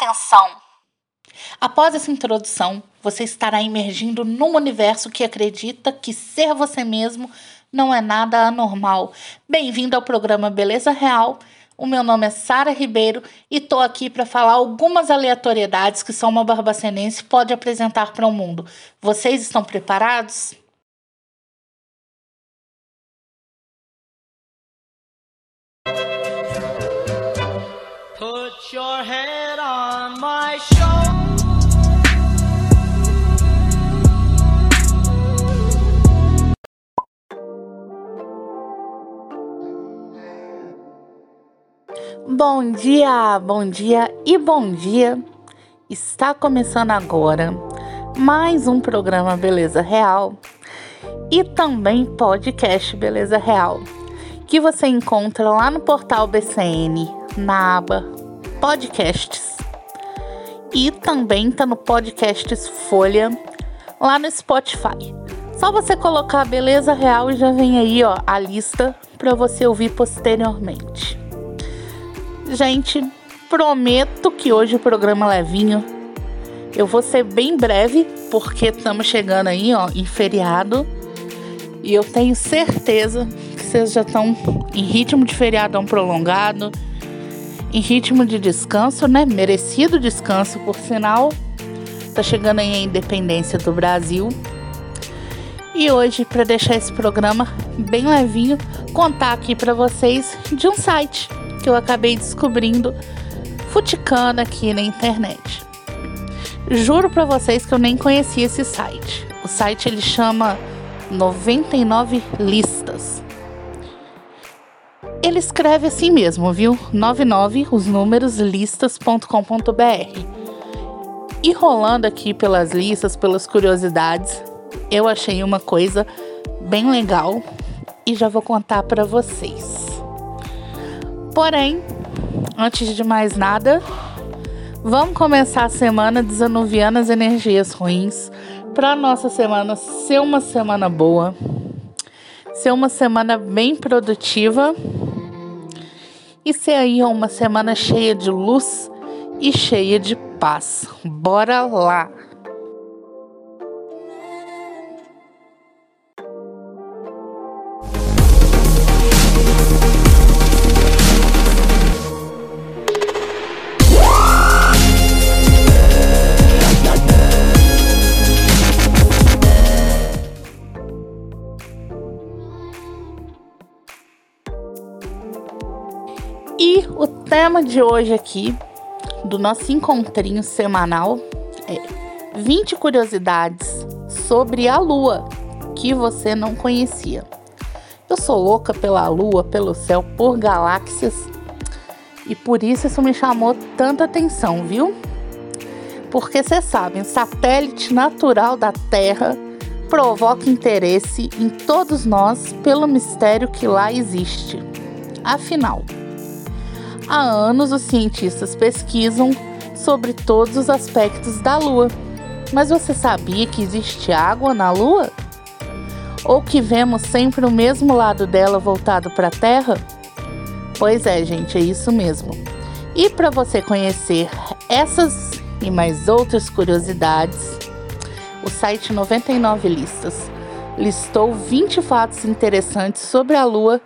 Atenção! Após essa introdução, você estará emergindo num universo que acredita que ser você mesmo não é nada anormal. Bem-vindo ao programa Beleza Real. O meu nome é Sara Ribeiro e estou aqui para falar algumas aleatoriedades que só uma barbacenense pode apresentar para o mundo. Vocês estão preparados? Put your head Bom dia, bom dia e bom dia. Está começando agora mais um programa Beleza Real e também podcast Beleza Real, que você encontra lá no portal BCN, na aba Podcasts. E também tá no Podcasts Folha, lá no Spotify. Só você colocar Beleza Real e já vem aí, ó, a lista para você ouvir posteriormente. Gente, prometo que hoje o programa levinho. Eu vou ser bem breve, porque estamos chegando aí, ó, em feriado. E eu tenho certeza que vocês já estão em ritmo de feriadão prolongado, em ritmo de descanso, né? Merecido descanso, por sinal. Tá chegando aí a independência do Brasil. E hoje, para deixar esse programa bem levinho, contar aqui para vocês de um site que eu acabei descobrindo futicando aqui na internet. Juro para vocês que eu nem conhecia esse site. O site ele chama 99 listas. Ele escreve assim mesmo, viu? 99 os números listas.com.br. E rolando aqui pelas listas, pelas curiosidades, eu achei uma coisa bem legal e já vou contar para vocês. Porém, antes de mais nada, vamos começar a semana desanuviando as energias ruins para nossa semana ser uma semana boa, ser uma semana bem produtiva e ser aí uma semana cheia de luz e cheia de paz. Bora lá! E o tema de hoje aqui, do nosso encontrinho semanal, é 20 curiosidades sobre a Lua que você não conhecia. Eu sou louca pela Lua, pelo céu, por galáxias e por isso isso me chamou tanta atenção, viu? Porque vocês sabem, satélite natural da Terra provoca interesse em todos nós pelo mistério que lá existe. Afinal, Há anos os cientistas pesquisam sobre todos os aspectos da Lua. Mas você sabia que existe água na Lua? Ou que vemos sempre o mesmo lado dela voltado para a Terra? Pois é, gente, é isso mesmo. E para você conhecer essas e mais outras curiosidades, o site 99 Listas listou 20 fatos interessantes sobre a Lua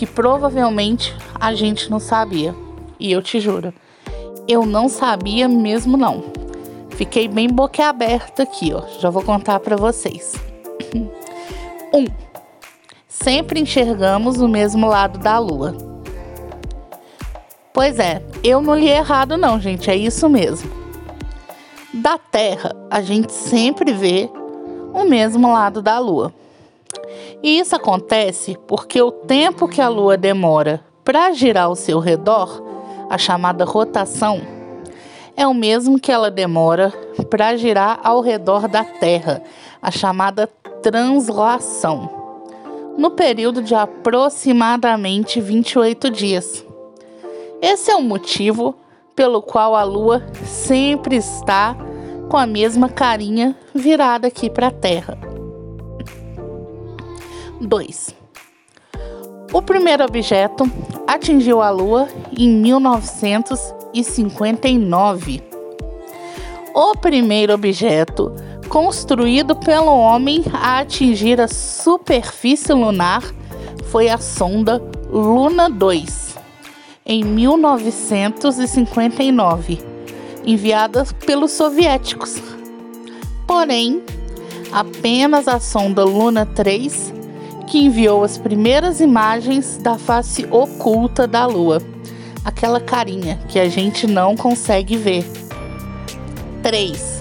que provavelmente a gente não sabia. E eu te juro, eu não sabia mesmo não. Fiquei bem boquiaberta aqui, ó. Já vou contar para vocês. 1. Um, sempre enxergamos o mesmo lado da lua. Pois é, eu não li errado não, gente, é isso mesmo. Da Terra, a gente sempre vê o mesmo lado da lua. E isso acontece porque o tempo que a Lua demora para girar ao seu redor, a chamada rotação, é o mesmo que ela demora para girar ao redor da Terra, a chamada translação, no período de aproximadamente 28 dias. Esse é o motivo pelo qual a Lua sempre está com a mesma carinha virada aqui para a Terra. 2. O primeiro objeto atingiu a Lua em 1959. O primeiro objeto construído pelo homem a atingir a superfície lunar foi a sonda Luna 2, em 1959, enviada pelos soviéticos. Porém, apenas a sonda Luna 3 que enviou as primeiras imagens da face oculta da Lua, aquela carinha que a gente não consegue ver. 3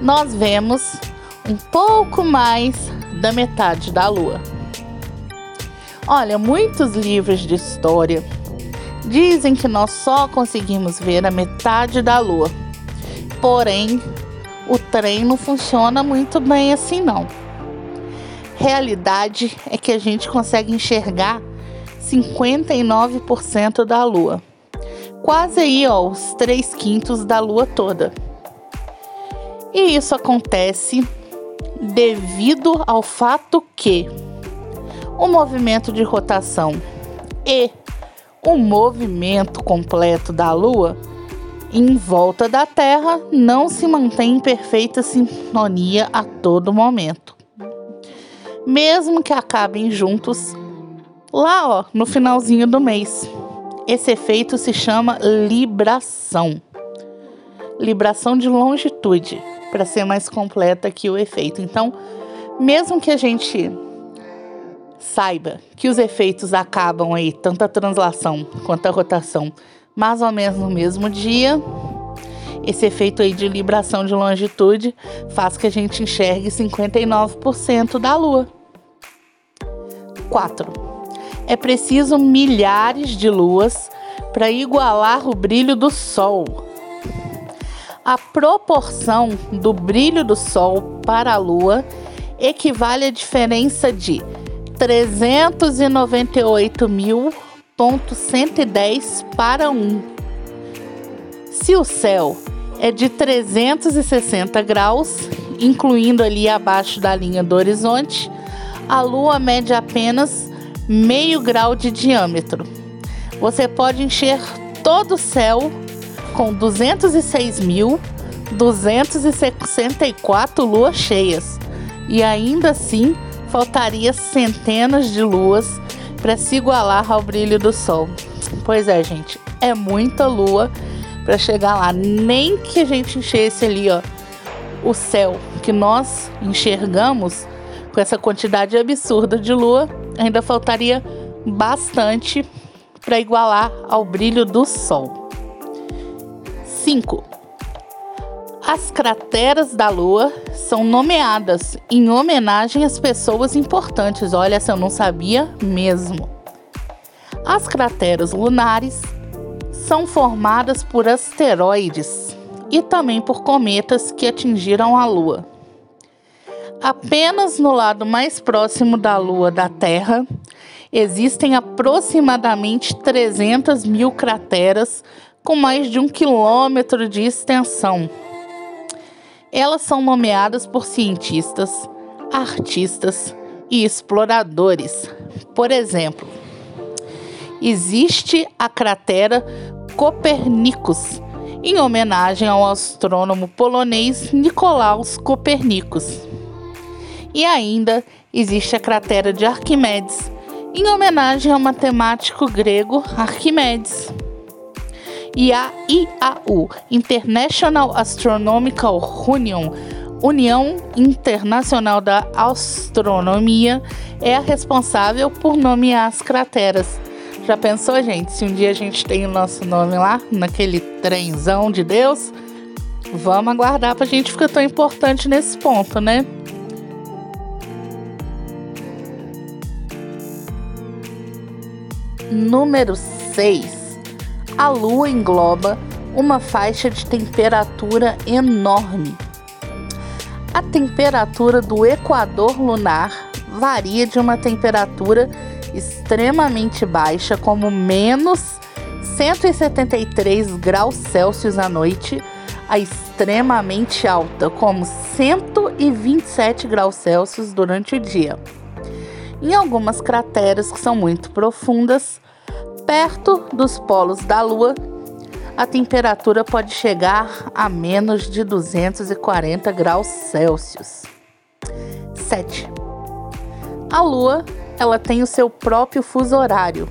nós vemos um pouco mais da metade da Lua. Olha, muitos livros de história dizem que nós só conseguimos ver a metade da Lua. Porém, o trem não funciona muito bem assim não. Realidade é que a gente consegue enxergar 59% da Lua. Quase aí, ó, os 3 quintos da Lua toda. E isso acontece devido ao fato que o movimento de rotação e o movimento completo da Lua em volta da Terra não se mantém em perfeita sintonia a todo momento. Mesmo que acabem juntos lá, ó, no finalzinho do mês. Esse efeito se chama libração. Libração de longitude para ser mais completa aqui o efeito. Então, mesmo que a gente saiba que os efeitos acabam aí, tanto a translação quanto a rotação, mais ou menos no mesmo dia, esse efeito aí de libração de longitude faz que a gente enxergue 59% da Lua. 4. É preciso milhares de luas para igualar o brilho do Sol a proporção do brilho do Sol para a Lua equivale à diferença de 398.110 para 1. Se o céu é de 360 graus, incluindo ali abaixo da linha do horizonte, a Lua mede apenas meio grau de diâmetro. Você pode encher todo o céu com 206.264 luas cheias, e ainda assim faltaria centenas de luas para se igualar ao brilho do Sol. Pois é, gente, é muita lua para chegar lá. Nem que a gente enchesse ali, ó, o céu que nós enxergamos com essa quantidade absurda de lua, ainda faltaria bastante para igualar ao brilho do Sol. 5. As crateras da Lua são nomeadas em homenagem às pessoas importantes. Olha, essa eu não sabia mesmo. As crateras lunares são formadas por asteroides e também por cometas que atingiram a Lua. Apenas no lado mais próximo da Lua da Terra existem aproximadamente 300 mil crateras com mais de um quilômetro de extensão. Elas são nomeadas por cientistas, artistas e exploradores. Por exemplo, existe a cratera Copernicus, em homenagem ao astrônomo polonês Nicolaus Copernicus. E ainda existe a cratera de Arquimedes, em homenagem ao matemático grego Arquimedes e a IAU, International Astronomical Union, União Internacional da Astronomia, é a responsável por nomear as crateras. Já pensou, gente, se um dia a gente tem o nosso nome lá, naquele trenzão de Deus? Vamos aguardar para a gente ficar tão importante nesse ponto, né? Número 6 a Lua engloba uma faixa de temperatura enorme. A temperatura do equador lunar varia de uma temperatura extremamente baixa, como menos 173 graus Celsius à noite, a extremamente alta, como 127 graus Celsius durante o dia. Em algumas crateras que são muito profundas, perto dos polos da Lua, a temperatura pode chegar a menos de 240 graus Celsius. 7. A Lua, ela tem o seu próprio fuso horário.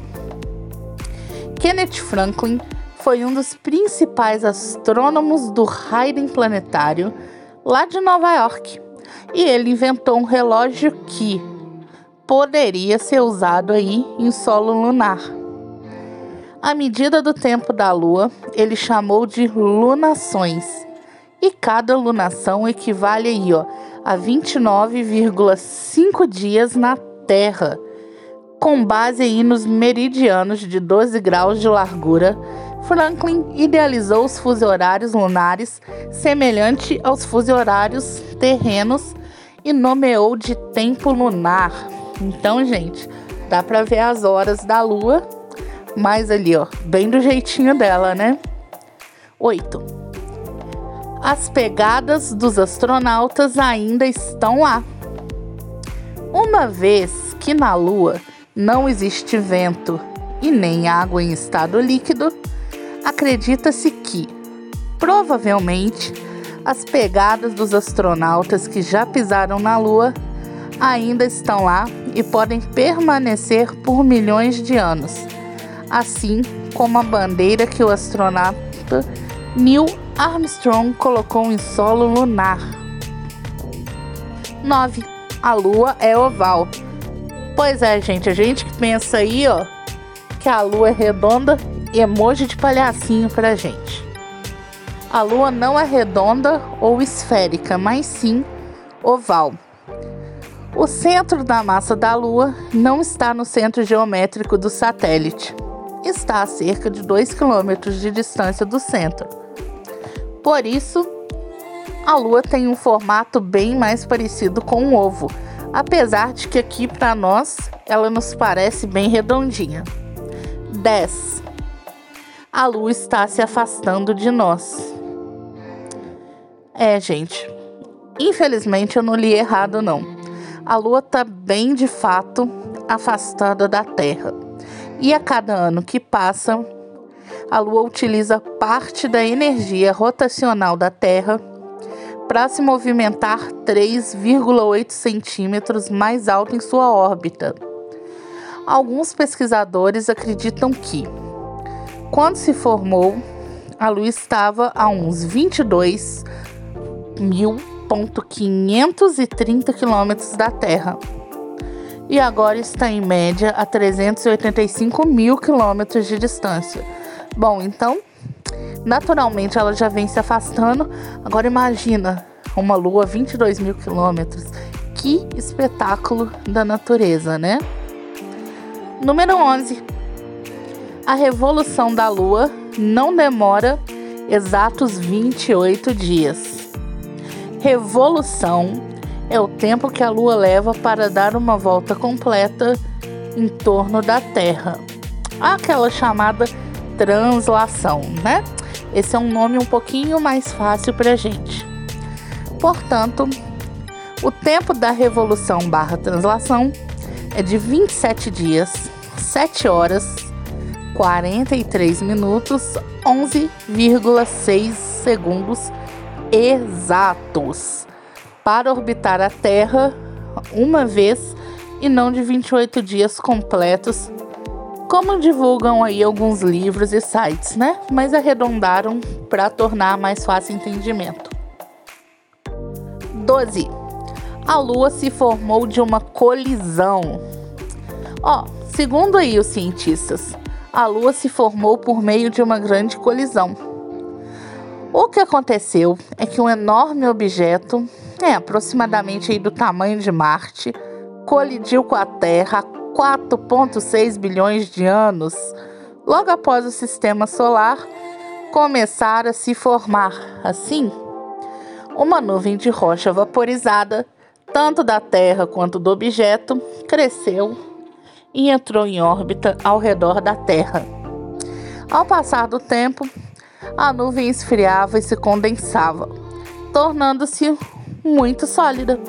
Kenneth Franklin foi um dos principais astrônomos do Hayden Planetário lá de Nova York. E ele inventou um relógio que poderia ser usado aí em solo lunar. A medida do tempo da Lua ele chamou de lunações. E cada lunação equivale aí, ó, a 29,5 dias na Terra, com base aí nos meridianos de 12 graus de largura Franklin idealizou os fuso horários lunares semelhante aos fuso horários terrenos e nomeou de tempo lunar. Então, gente, dá para ver as horas da lua, mas ali, ó, bem do jeitinho dela, né? 8. As pegadas dos astronautas ainda estão lá. Uma vez que na lua não existe vento e nem água em estado líquido, acredita-se que, provavelmente, as pegadas dos astronautas que já pisaram na Lua ainda estão lá e podem permanecer por milhões de anos, assim como a bandeira que o astronauta Neil Armstrong colocou em solo lunar. 9. A Lua é oval. Pois é, gente, a gente que pensa aí, ó, que a Lua é redonda emoji de palhacinho pra gente. A lua não é redonda ou esférica, mas sim oval. O centro da massa da lua não está no centro geométrico do satélite. Está a cerca de 2 km de distância do centro. Por isso, a lua tem um formato bem mais parecido com um ovo, apesar de que aqui para nós ela nos parece bem redondinha. 10 a lua está se afastando de nós. É, gente, infelizmente eu não li errado, não. A lua está bem de fato afastada da Terra. E a cada ano que passa, a lua utiliza parte da energia rotacional da Terra para se movimentar 3,8 centímetros mais alto em sua órbita. Alguns pesquisadores acreditam que quando se formou, a Lua estava a uns 22.530 quilômetros da Terra e agora está em média a 385 mil quilômetros de distância. Bom, então, naturalmente ela já vem se afastando. Agora imagina uma Lua a 22 mil quilômetros. Que espetáculo da natureza, né? Número 11 a revolução da Lua não demora exatos 28 dias. Revolução é o tempo que a Lua leva para dar uma volta completa em torno da Terra. Aquela chamada translação, né? Esse é um nome um pouquinho mais fácil para gente. Portanto, o tempo da revolução barra translação é de 27 dias, 7 horas 43 minutos 11,6 segundos exatos para orbitar a Terra uma vez e não de 28 dias completos, como divulgam aí alguns livros e sites, né? Mas arredondaram para tornar mais fácil entendimento. 12. A Lua se formou de uma colisão. Ó, segundo aí os cientistas, a Lua se formou por meio de uma grande colisão. O que aconteceu é que um enorme objeto, é aproximadamente do tamanho de Marte, colidiu com a Terra há 4,6 bilhões de anos, logo após o sistema solar começar a se formar. Assim, uma nuvem de rocha vaporizada, tanto da Terra quanto do objeto, cresceu e entrou em órbita ao redor da Terra. Ao passar do tempo, a nuvem esfriava e se condensava, tornando-se muito sólida.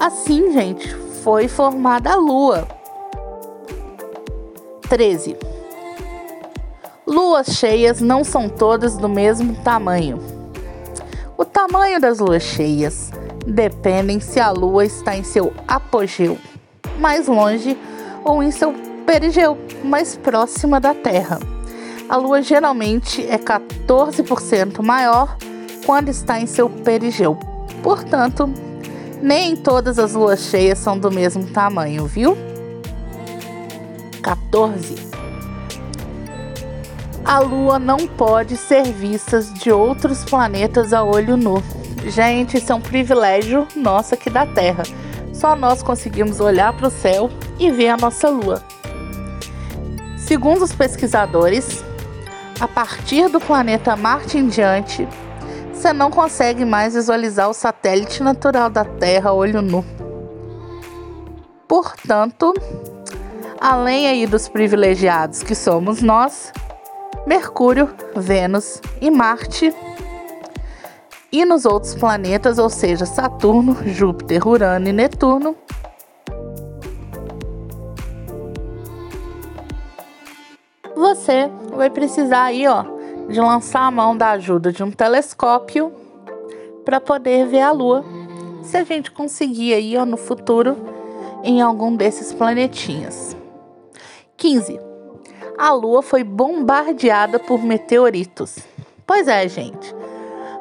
Assim, gente, foi formada a Lua. 13. Luas cheias não são todas do mesmo tamanho. O tamanho das luas cheias dependem se a lua está em seu apogeu, mais longe, ou em seu perigeu, mais próxima da Terra. A lua geralmente é 14% maior quando está em seu perigeu. Portanto, nem todas as luas cheias são do mesmo tamanho, viu? 14 a Lua não pode ser vista de outros planetas a olho nu. Gente, isso é um privilégio nosso aqui da Terra. Só nós conseguimos olhar para o céu e ver a nossa Lua. Segundo os pesquisadores, a partir do planeta Marte em diante, você não consegue mais visualizar o satélite natural da Terra olho nu. Portanto, além aí dos privilegiados que somos nós, Mercúrio, Vênus e Marte. E nos outros planetas, ou seja, Saturno, Júpiter, Urano e Netuno, você vai precisar aí, ó, de lançar a mão da ajuda de um telescópio para poder ver a Lua. Se a gente conseguir aí, ó, no futuro, em algum desses planetinhas. 15 a Lua foi bombardeada por meteoritos. Pois é, gente.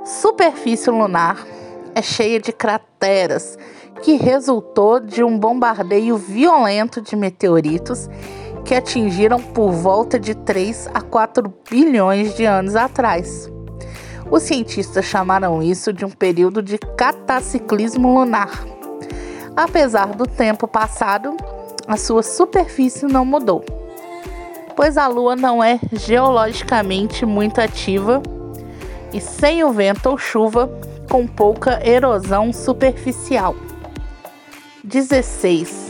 Superfície lunar é cheia de crateras que resultou de um bombardeio violento de meteoritos que atingiram por volta de 3 a 4 bilhões de anos atrás. Os cientistas chamaram isso de um período de cataciclismo lunar. Apesar do tempo passado, a sua superfície não mudou pois a Lua não é geologicamente muito ativa e sem o vento ou chuva, com pouca erosão superficial. 16.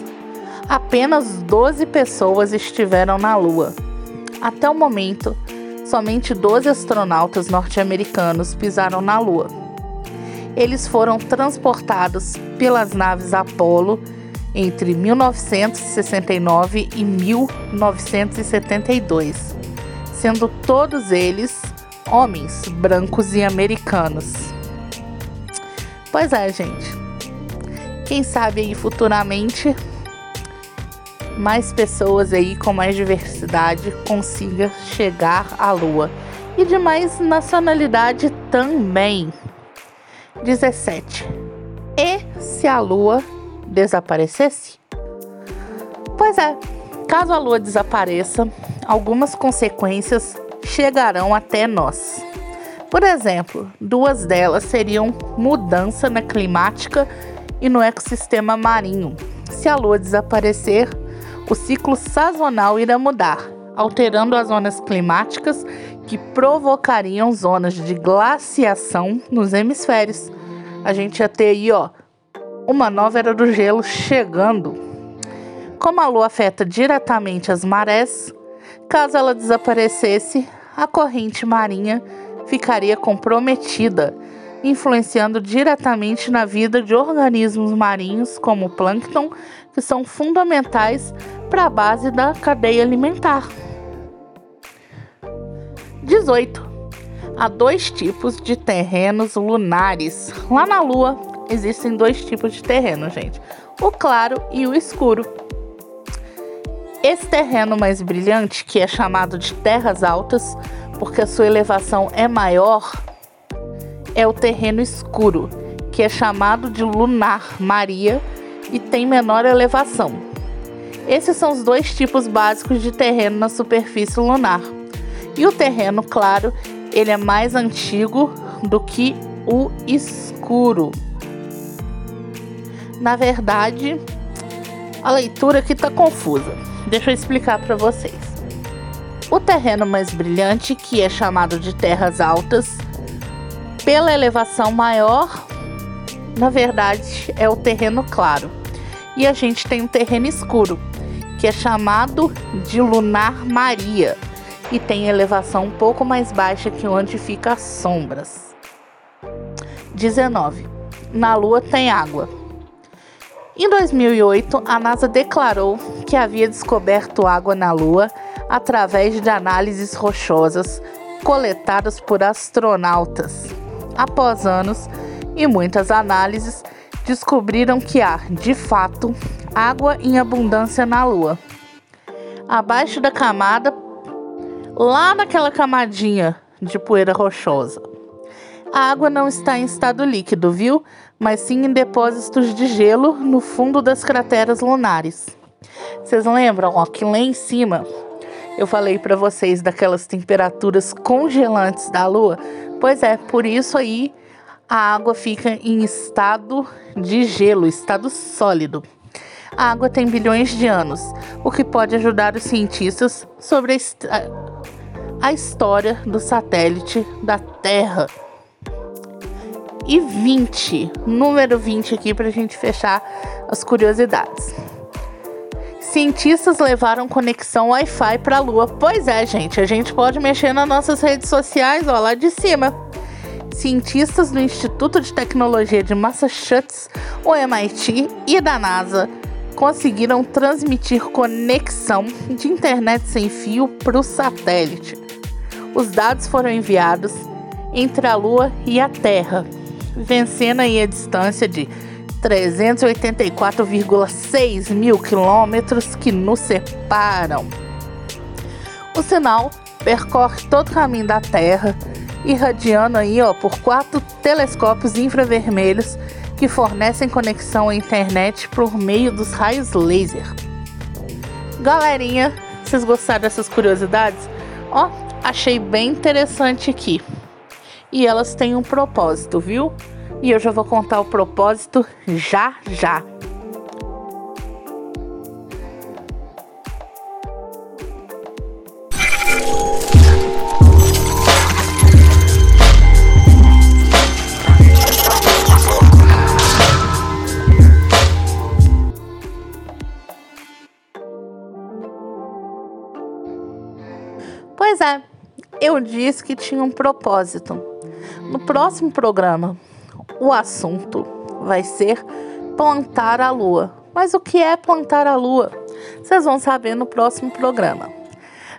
Apenas 12 pessoas estiveram na Lua. Até o momento, somente 12 astronautas norte-americanos pisaram na Lua. Eles foram transportados pelas naves Apollo entre 1969 e 1972, sendo todos eles homens brancos e americanos. Pois é, gente. Quem sabe aí futuramente mais pessoas aí com mais diversidade consiga chegar à lua e de mais nacionalidade também. 17. E se a lua desaparecesse? Pois é, caso a Lua desapareça, algumas consequências chegarão até nós. Por exemplo, duas delas seriam mudança na climática e no ecossistema marinho. Se a Lua desaparecer, o ciclo sazonal irá mudar, alterando as zonas climáticas que provocariam zonas de glaciação nos hemisférios. A gente ia ter aí, ó, uma nova era do gelo chegando. Como a lua afeta diretamente as marés, caso ela desaparecesse, a corrente marinha ficaria comprometida, influenciando diretamente na vida de organismos marinhos como o plâncton, que são fundamentais para a base da cadeia alimentar. 18. Há dois tipos de terrenos lunares lá na Lua existem dois tipos de terreno, gente: o claro e o escuro. Esse terreno mais brilhante, que é chamado de terras altas, porque a sua elevação é maior, é o terreno escuro, que é chamado de lunar Maria e tem menor elevação. Esses são os dois tipos básicos de terreno na superfície lunar. E o terreno claro, ele é mais antigo do que o escuro. Na verdade, a leitura aqui está confusa. Deixa eu explicar para vocês. O terreno mais brilhante, que é chamado de terras altas, pela elevação maior, na verdade é o terreno claro. E a gente tem um terreno escuro, que é chamado de lunar Maria, e tem elevação um pouco mais baixa que onde fica as sombras. 19. Na Lua tem água. Em 2008, a NASA declarou que havia descoberto água na Lua através de análises rochosas coletadas por astronautas. Após anos e muitas análises, descobriram que há, de fato, água em abundância na Lua. Abaixo da camada, lá naquela camadinha de poeira rochosa. A água não está em estado líquido, viu? Mas sim em depósitos de gelo no fundo das crateras lunares. Vocês lembram ó, que lá em cima eu falei para vocês daquelas temperaturas congelantes da Lua? Pois é, por isso aí a água fica em estado de gelo, estado sólido. A água tem bilhões de anos, o que pode ajudar os cientistas sobre a, a história do satélite da Terra. E 20, número 20 aqui para a gente fechar as curiosidades. Cientistas levaram conexão Wi-Fi para a Lua. Pois é, gente, a gente pode mexer nas nossas redes sociais, ó, lá de cima cientistas do Instituto de Tecnologia de Massachusetts, o MIT e da NASA conseguiram transmitir conexão de internet sem fio para o satélite. Os dados foram enviados entre a Lua e a Terra, vencendo a distância de 384,6 mil quilômetros que nos separam. O sinal percorre todo o caminho da Terra irradiando aí ó, por quatro telescópios infravermelhos que fornecem conexão à internet por meio dos raios laser. Galerinha, vocês gostaram dessas curiosidades? Ó, achei bem interessante aqui. E elas têm um propósito, viu? E eu já vou contar o propósito já já. Eu disse que tinha um propósito. No próximo programa, o assunto vai ser plantar a lua. Mas o que é plantar a lua? Vocês vão saber no próximo programa.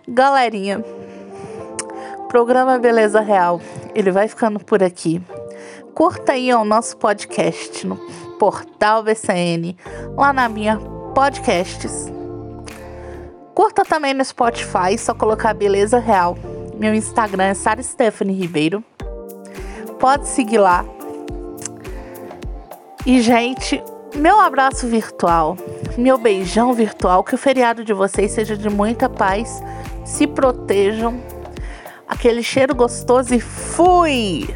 Galerinha, programa Beleza Real, ele vai ficando por aqui. Curta aí o nosso podcast no portal BCN, lá na minha podcasts. Curta também no Spotify, só colocar Beleza Real. Meu Instagram é Sara Stephanie Ribeiro. Pode seguir lá. E, gente, meu abraço virtual, meu beijão virtual, que o feriado de vocês seja de muita paz. Se protejam. Aquele cheiro gostoso e fui!